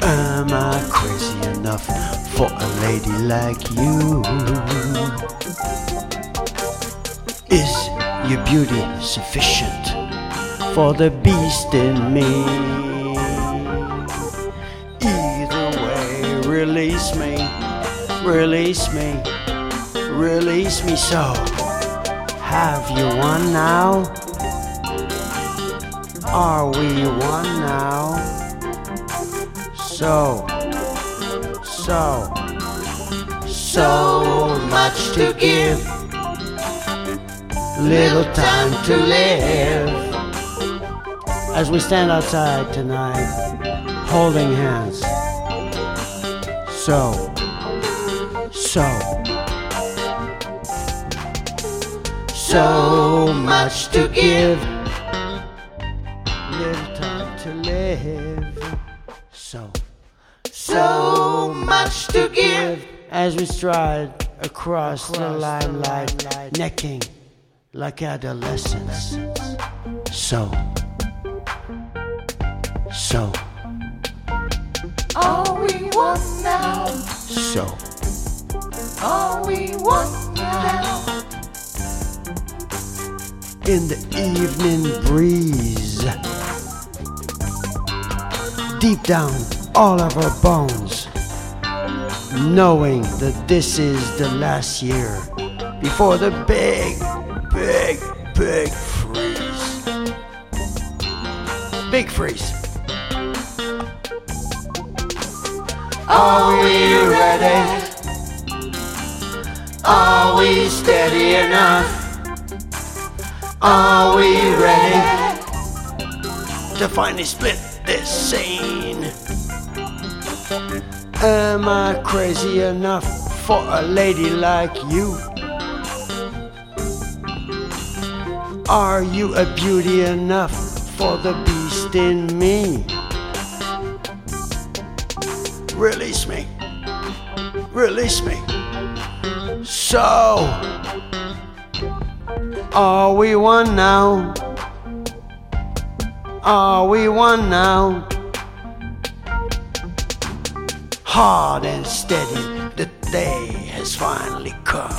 Am I crazy enough for a lady like you? Is your beauty sufficient for the beast in me? Either way, release me, release me, release me so. Have you one now? Are we one now? So, so, so much to give, little time to live. As we stand outside tonight, holding hands. So, so, so much to give, little time to live. So, so much to give as we stride across, the limelight, necking like adolescents. So, so, All we want now, so, all we want now. In the evening breeze, deep down all of our bones, knowing that this is the last year before the big, big, big freeze. Big freeze. Are we ready? Are we steady enough? Are we ready to finally split this scene? Am I crazy enough for a lady like you? Are you a beauty enough for the beast in me? Release me. Release me. So, are we one now? Are we one now? Hard and steady, the day has finally come.